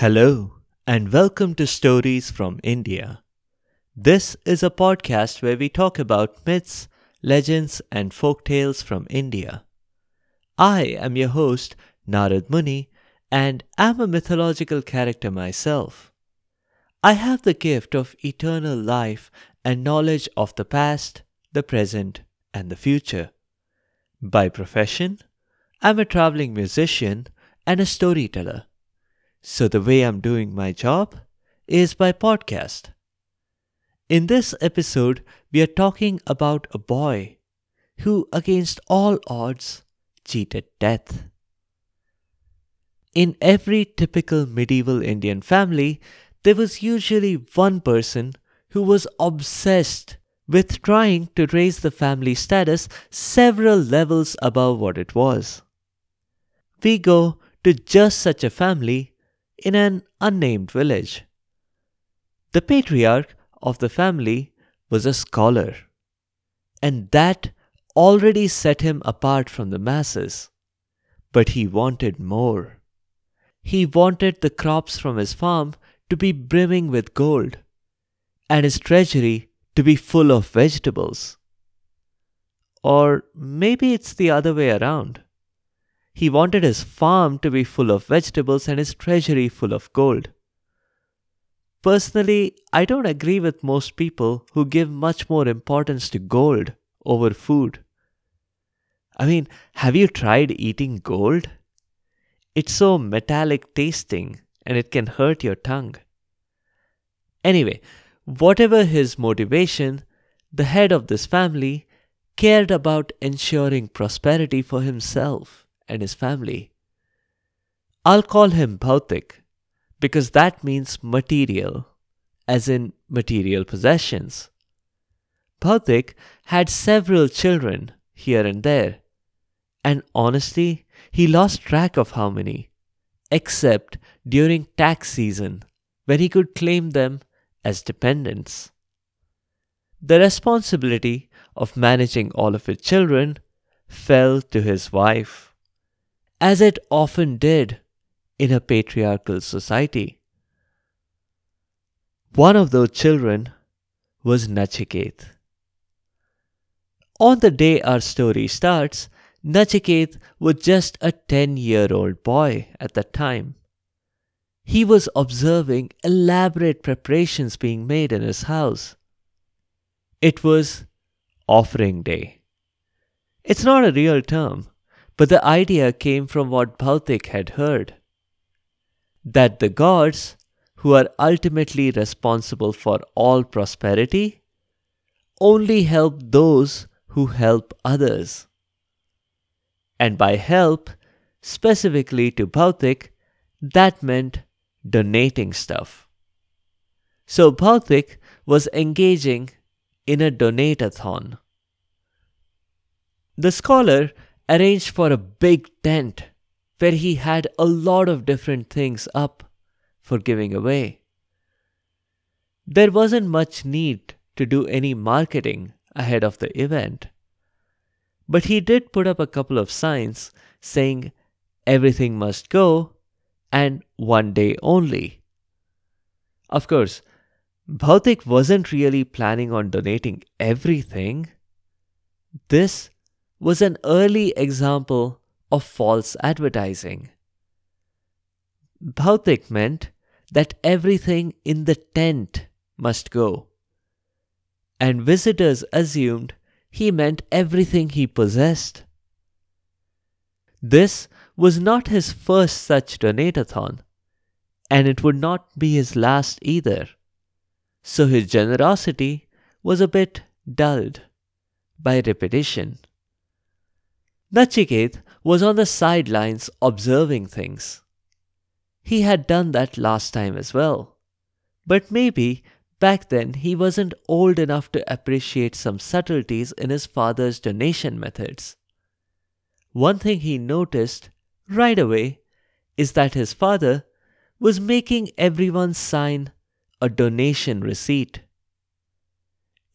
Hello, and welcome to Stories from India. This is a podcast where we talk about myths, legends, and folk tales from India. I am your host, Narad Muni, and am a mythological character myself. I have the gift of eternal life and knowledge of the past, the present, and the future. By profession, I'm a traveling musician and a storyteller. So the way I'm doing my job is by podcast. In this episode, we are talking about a boy who, against all odds, cheated death. In every typical medieval Indian family, there was usually one person who was obsessed with trying to raise the family status several levels above what it was. We go to just such a family in an unnamed village. The patriarch of the family was a scholar, and that already set him apart from the masses. But he wanted more. He wanted the crops from his farm to be brimming with gold, and his treasury to be full of vegetables. Or maybe it's the other way around. He wanted his farm to be full of vegetables and his treasury full of gold. Personally, I don't agree with most people who give much more importance to gold over food. I mean, have you tried eating gold? It's so metallic tasting and it can hurt your tongue. Anyway, whatever his motivation, the head of this family cared about ensuring prosperity for himself and his family. I'll call him Bhautik because that means material, as in material possessions. Bhautik had several children here and there, and honestly, he lost track of how many, except during tax season when he could claim them as dependents. The responsibility of managing all of his children fell to his wife as it often did in a patriarchal society. One of those children was Nachiket. On the day our story starts, Nachiket was just a 10 year old boy at that time. He was observing elaborate preparations being made in his house. It was offering day. It's not a real term, but the idea came from what Bhautik had heard that the gods, who are ultimately responsible for all prosperity, only help those who help others. And by help, specifically to Bhautik, that meant donating stuff. So Bhautik was engaging in a donate-a-thon. The scholar arranged for a big tent where he had a lot of different things up for giving away. There wasn't much need to do any marketing ahead of the event. But he did put up a couple of signs saying everything must go and one day only. Of course, Bhautik wasn't really planning on donating everything. This was an early example of false advertising. Bhautik meant that everything in the tent must go. And visitors assumed he meant everything he possessed. This was not his first such donate-a-thon, and it would not be his last either. So his generosity was a bit dulled by repetition. Nachiket was on the sidelines observing things. He had done that last time as well. But maybe back then he wasn't old enough to appreciate some subtleties in his father's donation methods. One thing he noticed right away is that his father was making everyone sign a donation receipt.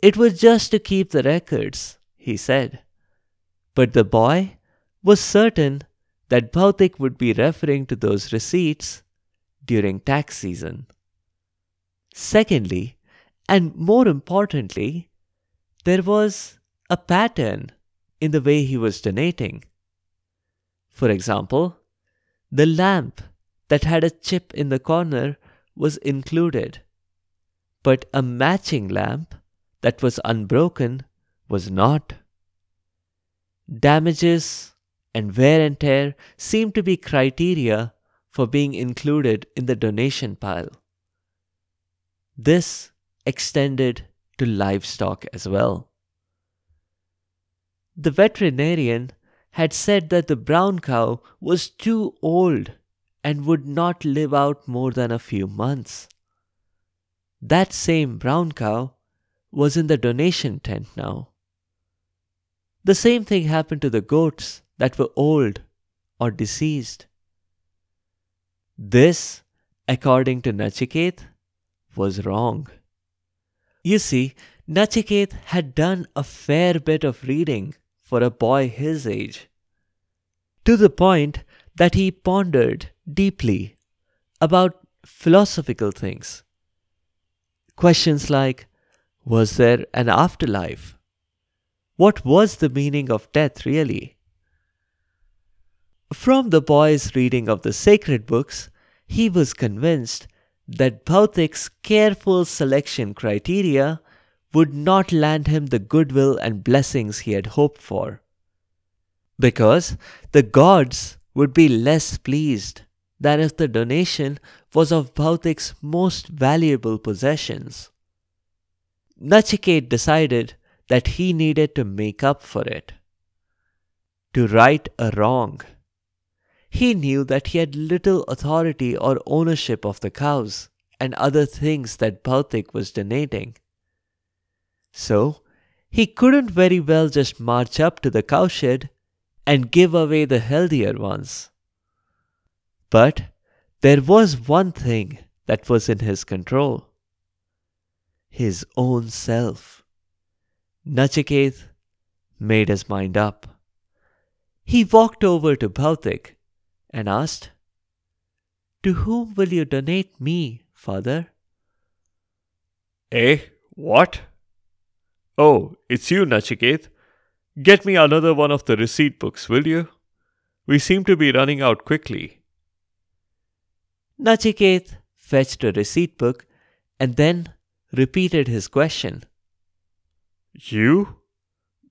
It was just to keep the records, he said. But the boy was certain that Bhautik would be referring to those receipts during tax season. Secondly, and more importantly, there was a pattern in the way he was donating. For example, the lamp that had a chip in the corner was included, but a matching lamp that was unbroken was not. Damages and wear and tear seemed to be criteria for being included in the donation pile. This extended to livestock as well. The veterinarian had said that the brown cow was too old and would not live out more than a few months. That same brown cow was in the donation tent now. The same thing happened to the goats that were old or deceased. This, according to Nachiket, was wrong. You see, Nachiket had done a fair bit of reading for a boy his age, to the point that he pondered deeply about philosophical things. Questions like Was there an afterlife? What was the meaning of death really? From the boy's reading of the sacred books, he was convinced that Bhautik's careful selection criteria would not land him the goodwill and blessings he had hoped for. Because the gods would be less pleased than if the donation was of Bhautik's most valuable possessions. Nachiket decided that he needed to make up for it, to right a wrong. He knew that he had little authority or ownership of the cows and other things that Bhautik was donating. So, he couldn't very well just march up to the cowshed and give away the healthier ones. But there was one thing that was in his control his own self. Nachiket made his mind up. He walked over to Bhautik and asked, To whom will you donate me, father? Eh? What? Oh, it's you, Nachiket. Get me another one of the receipt books, will you? We seem to be running out quickly. Nachiket fetched a receipt book and then repeated his question. You?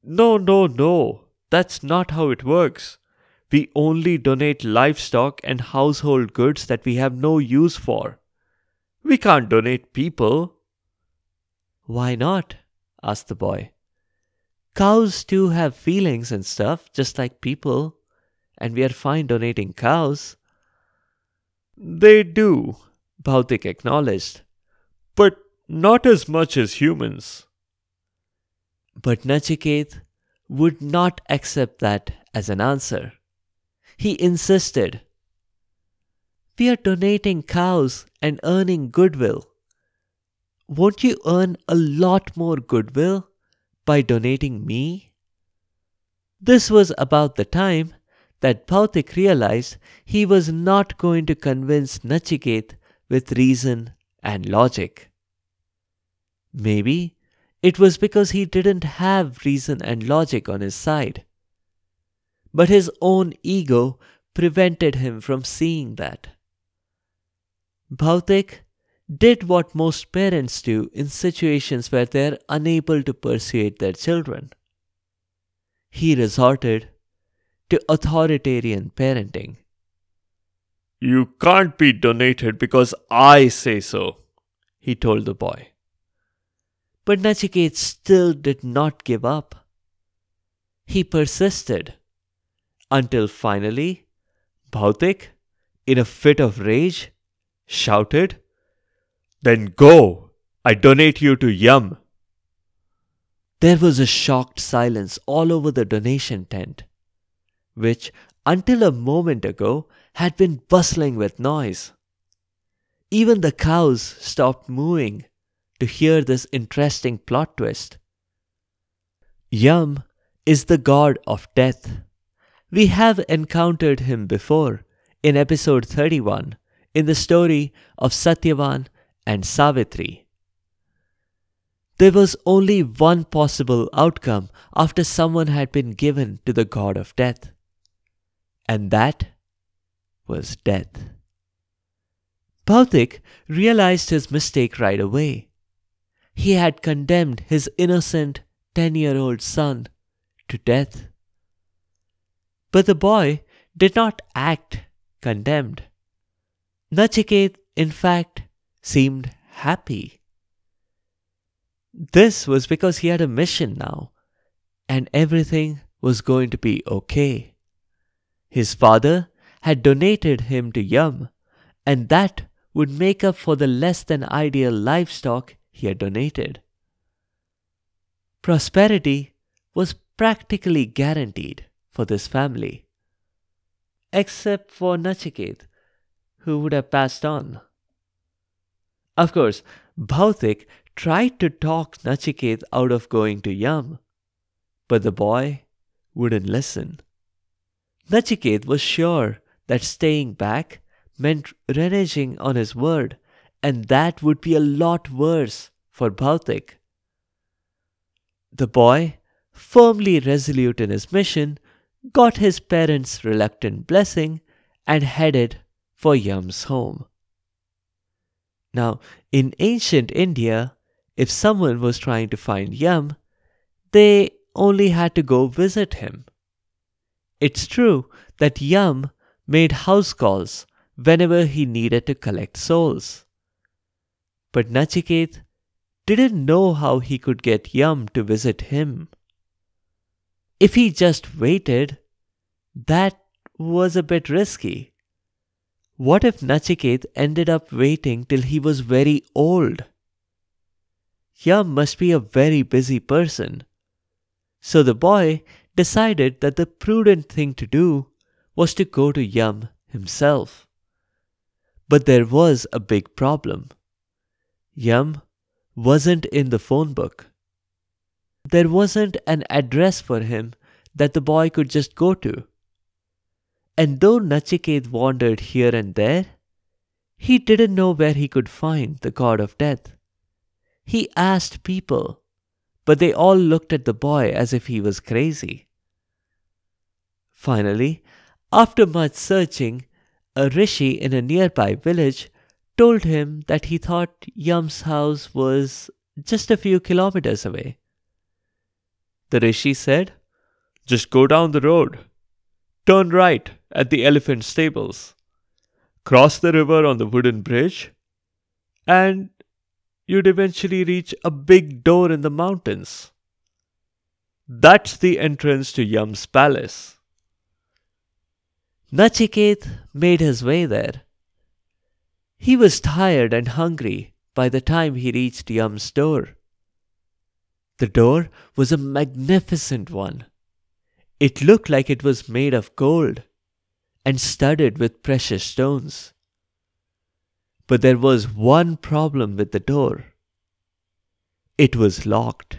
No, no, no. That's not how it works. We only donate livestock and household goods that we have no use for. We can't donate people. Why not? asked the boy. Cows too have feelings and stuff, just like people, and we are fine donating cows. They do, Bhautik acknowledged, but not as much as humans. But Nachiket would not accept that as an answer. He insisted. We are donating cows and earning goodwill. Won't you earn a lot more goodwill by donating me? This was about the time that Bhautik realized he was not going to convince Nachiket with reason and logic. Maybe it was because he didn't have reason and logic on his side. But his own ego prevented him from seeing that. Bhautik did what most parents do in situations where they are unable to persuade their children. He resorted to authoritarian parenting. You can't be donated because I say so, he told the boy. But Nachiket still did not give up. He persisted until finally Bhautik, in a fit of rage, shouted, Then go! I donate you to Yum! There was a shocked silence all over the donation tent, which until a moment ago had been bustling with noise. Even the cows stopped mooing to hear this interesting plot twist. Yam is the god of death. We have encountered him before in episode 31 in the story of Satyavan and Savitri. There was only one possible outcome after someone had been given to the god of death, and that was death. Bhautik realized his mistake right away. He had condemned his innocent 10 year old son to death. But the boy did not act condemned. Nachiket, in fact, seemed happy. This was because he had a mission now, and everything was going to be okay. His father had donated him to Yum, and that would make up for the less than ideal livestock he had donated. Prosperity was practically guaranteed for this family, except for Nachiket, who would have passed on. Of course, Bhautik tried to talk Nachiket out of going to Yam, but the boy wouldn't listen. Nachiket was sure that staying back meant reneging on his word, and that would be a lot worse for Bhautik. The boy, firmly resolute in his mission, got his parents' reluctant blessing and headed for Yam's home. Now, in ancient India, if someone was trying to find Yam, they only had to go visit him. It's true that Yam made house calls whenever he needed to collect souls. But Nachiket didn't know how he could get Yam to visit him. If he just waited, that was a bit risky. What if Nachiket ended up waiting till he was very old? Yam must be a very busy person. So the boy decided that the prudent thing to do was to go to Yam himself. But there was a big problem. Yam wasn't in the phone book. There wasn't an address for him that the boy could just go to. And though Nachiket wandered here and there, he didn't know where he could find the god of death. He asked people, but they all looked at the boy as if he was crazy. Finally, after much searching, a rishi in a nearby village told him that he thought Yam's house was just a few kilometers away. The rishi said, Just go down the road, turn right at the elephant stables, cross the river on the wooden bridge, and you'd eventually reach a big door in the mountains. That's the entrance to Yam's palace. Nachiket made his way there. He was tired and hungry by the time he reached Yum's door. The door was a magnificent one. It looked like it was made of gold and studded with precious stones. But there was one problem with the door. It was locked,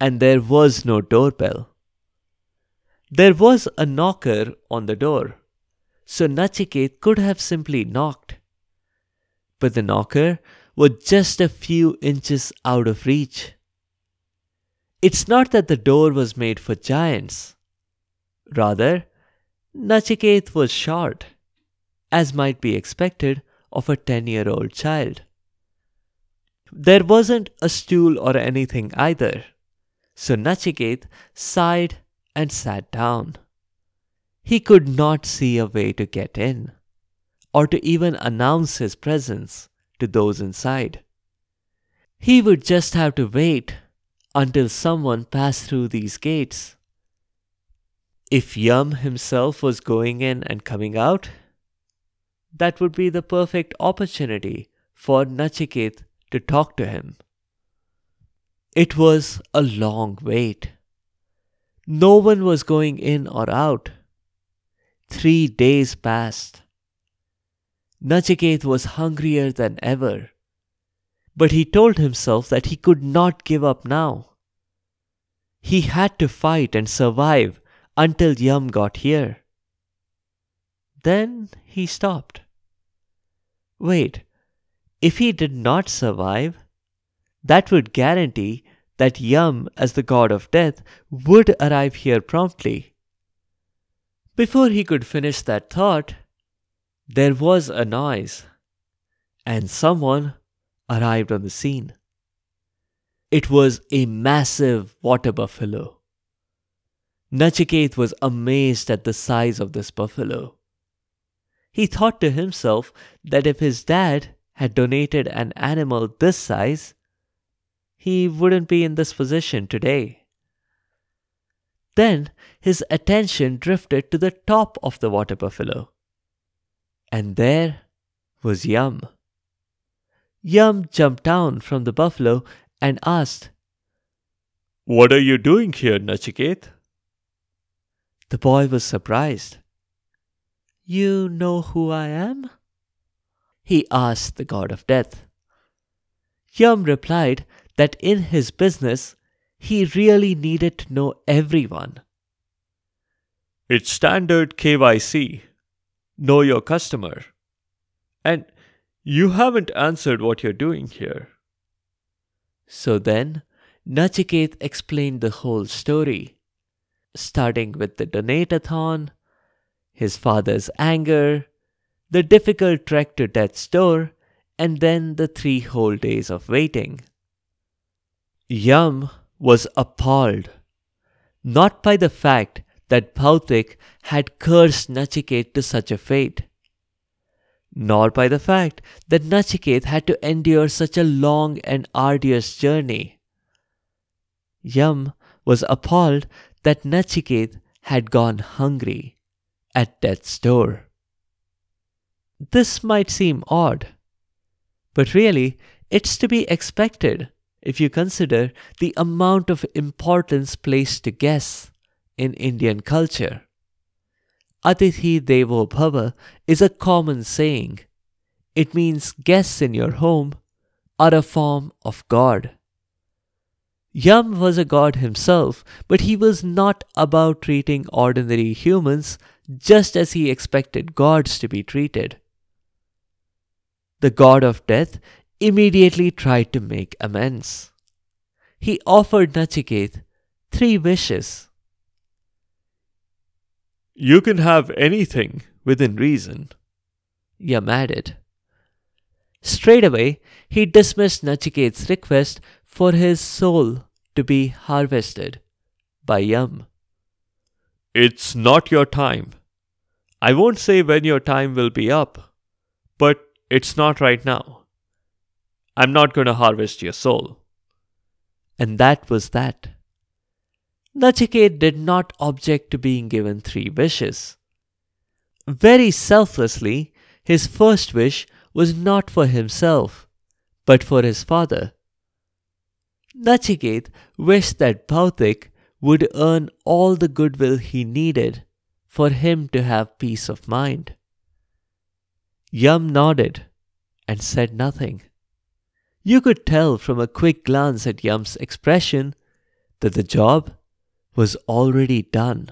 and there was no doorbell. There was a knocker on the door, so Nachiket could have simply knocked. But the knocker was just a few inches out of reach. It's not that the door was made for giants. Rather, Nachiket was short, as might be expected of a 10 year old child. There wasn't a stool or anything either, so Nachiket sighed and sat down. He could not see a way to get in, or to even announce his presence to those inside. He would just have to wait until someone passed through these gates. If Yum himself was going in and coming out, that would be the perfect opportunity for Nachiket to talk to him. It was a long wait. No one was going in or out. Three days passed. Nachiket was hungrier than ever, but he told himself that he could not give up now. He had to fight and survive until Yum got here. Then he stopped. Wait, if he did not survive, that would guarantee that Yum, as the god of death, would arrive here promptly. Before he could finish that thought, there was a noise, and someone arrived on the scene. It was a massive water buffalo. Nachiket was amazed at the size of this buffalo. He thought to himself that if his dad had donated an animal this size, he wouldn't be in this position today. Then his attention drifted to the top of the water buffalo. And there was Yum. Yum jumped down from the buffalo and asked, What are you doing here, Nachiket? The boy was surprised. You know who I am? He asked the god of death. Yum replied that in his business he really needed to know everyone. It's standard KYC. Know your customer. And you haven't answered what you're doing here. So then, Nachiket explained the whole story, starting with the donate-a-thon, his father's anger, the difficult trek to death's door, and then the three whole days of waiting. Yum was appalled, not by the fact that Bhautik had cursed Nachiket to such a fate, nor by the fact that Nachiket had to endure such a long and arduous journey. Yam was appalled that Nachiket had gone hungry at death's door. This might seem odd, but really it's to be expected if you consider the amount of importance placed to guests in Indian culture. Atithi Devo Bhava is a common saying. It means guests in your home are a form of God. Yum was a god himself, but he was not about treating ordinary humans just as he expected gods to be treated. The god of death immediately tried to make amends. He offered Nachiket three wishes. You can have anything within reason. Yum added. Straight away, he dismissed Nachiket's request for his soul to be harvested by Yum. It's not your time. I won't say when your time will be up, but it's not right now. I'm not going to harvest your soul. And that was that. Nachiket did not object to being given three wishes. Very selflessly, his first wish was not for himself, but for his father. Nachiket wished that Bhautik would earn all the goodwill he needed for him to have peace of mind. Yum nodded and said nothing. You could tell from a quick glance at Yum's expression that the job was already done.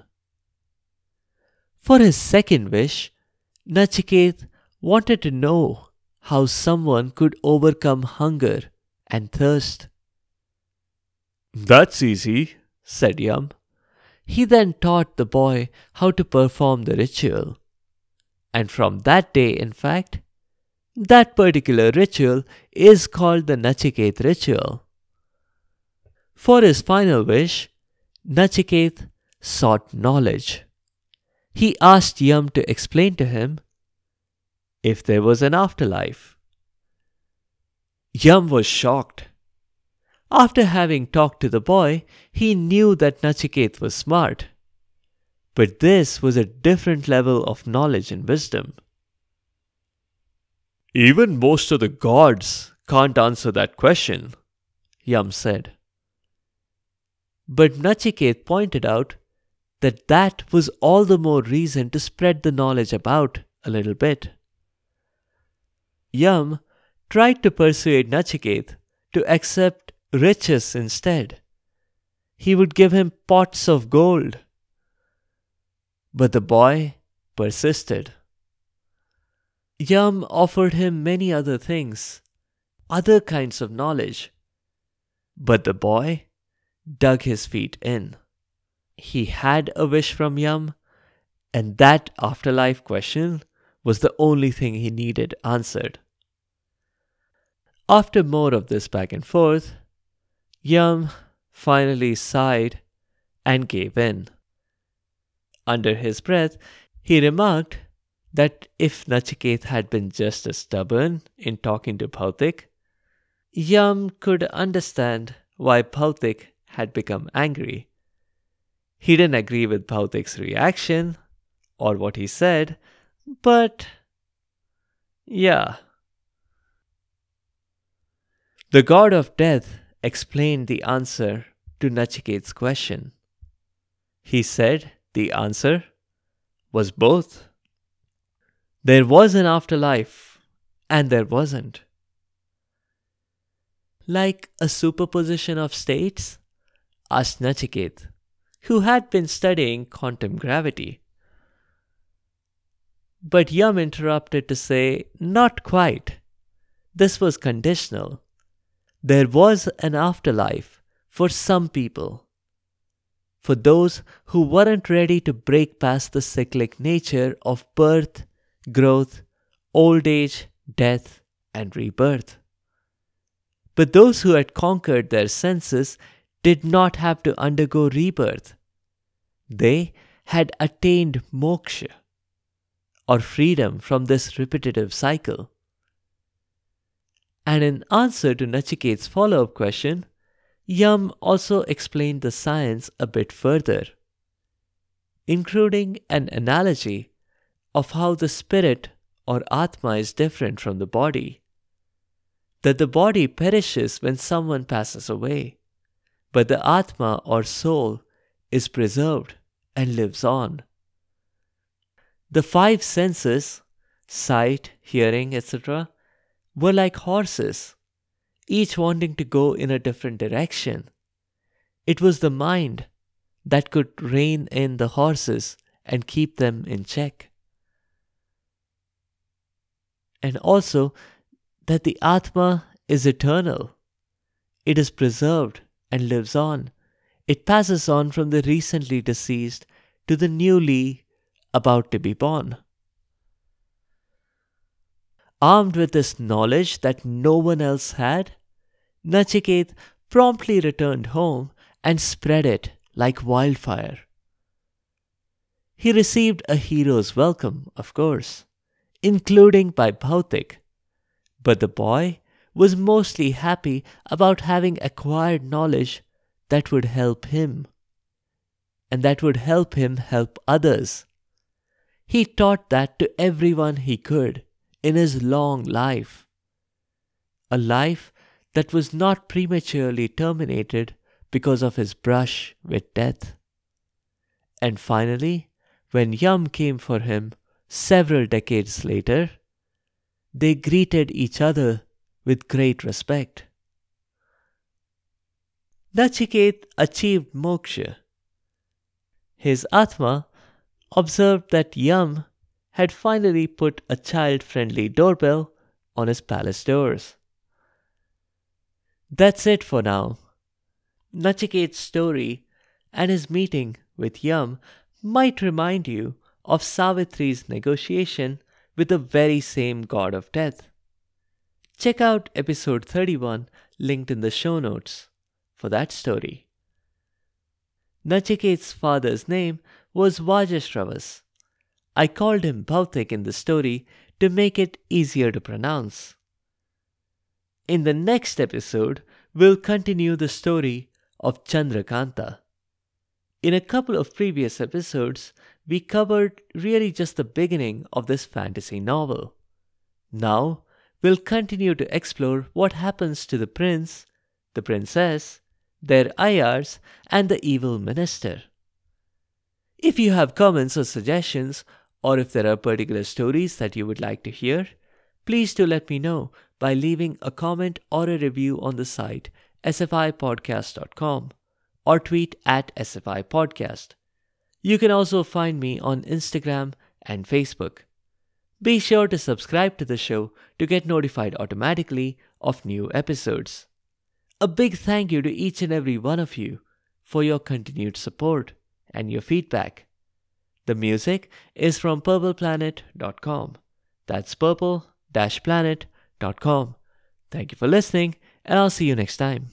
For his second wish, Nachiket wanted to know how someone could overcome hunger and thirst. That's easy, said Yum. He then taught the boy how to perform the ritual. And from that day, in fact, that particular ritual is called the Nachiket ritual. For his final wish, Nachiket sought knowledge. He asked Yum to explain to him if there was an afterlife. Yum was shocked. After having talked to the boy, he knew that Nachiket was smart. But this was a different level of knowledge and wisdom. Even most of the gods can't answer that question, Yum said. But Nachiket pointed out that that was all the more reason to spread the knowledge about a little bit. Yum tried to persuade Nachiket to accept riches instead. He would give him pots of gold. But the boy persisted. Yum offered him many other things, other kinds of knowledge. But the boy dug his feet in. He had a wish from Yum, and that afterlife question was the only thing he needed answered. After more of this back and forth, Yum finally sighed and gave in. Under his breath, he remarked that if Nachiket had been just as stubborn in talking to Bhautik, Yum could understand why Bhautik had become angry. He didn't agree with Bhautik's reaction or what he said, but yeah. The god of death explained the answer to Nachiket's question. He said the answer was both. There was an afterlife, and there wasn't. Like a superposition of states? Asked Nachiket, who had been studying quantum gravity. But Yum interrupted to say, Not quite. This was conditional. There was an afterlife for some people. For those who weren't ready to break past the cyclic nature of birth, growth, old age, death, and rebirth. But those who had conquered their senses did not have to undergo rebirth. They had attained moksha, or freedom from this repetitive cycle. And in answer to Nachiket's follow up question, Yum also explained the science a bit further, including an analogy of how the spirit or Atma is different from the body. That the body perishes when someone passes away, but the Atma or soul is preserved and lives on. The five senses sight, hearing, etc. were like horses, each wanting to go in a different direction. It was the mind that could rein in the horses and keep them in check and also that the Atma is eternal. It is preserved and lives on. It passes on from the recently deceased to the newly about to be born. Armed with this knowledge that no one else had, Nachiket promptly returned home and spread it like wildfire. He received a hero's welcome, of course including by Bhautik. But the boy was mostly happy about having acquired knowledge that would help him, and that would help him help others. He taught that to everyone he could in his long life. A life that was not prematurely terminated because of his brush with death. And finally, when Yum came for him, Several decades later, they greeted each other with great respect. Nachiket achieved moksha. His Atma observed that Yum had finally put a child friendly doorbell on his palace doors. That's it for now. Nachiket's story and his meeting with Yum might remind you of Savitri's negotiation with the very same god of death. Check out episode 31 linked in the show notes for that story. Nachiket's father's name was Vajashravas. I called him Bhautik in the story to make it easier to pronounce. In the next episode, we'll continue the story of Chandrakanta. In a couple of previous episodes, we covered really just the beginning of this fantasy novel. Now, we'll continue to explore what happens to the prince, the princess, their ayars, and the evil minister. If you have comments or suggestions, or if there are particular stories that you would like to hear, please do let me know by leaving a comment or a review on the site sfipodcast.com or tweet at sfipodcast. You can also find me on Instagram and Facebook. Be sure to subscribe to the show to get notified automatically of new episodes. A big thank you to each and every one of you for your continued support and your feedback. The music is from purpleplanet.com. That's purple planet.com. Thank you for listening, and I'll see you next time.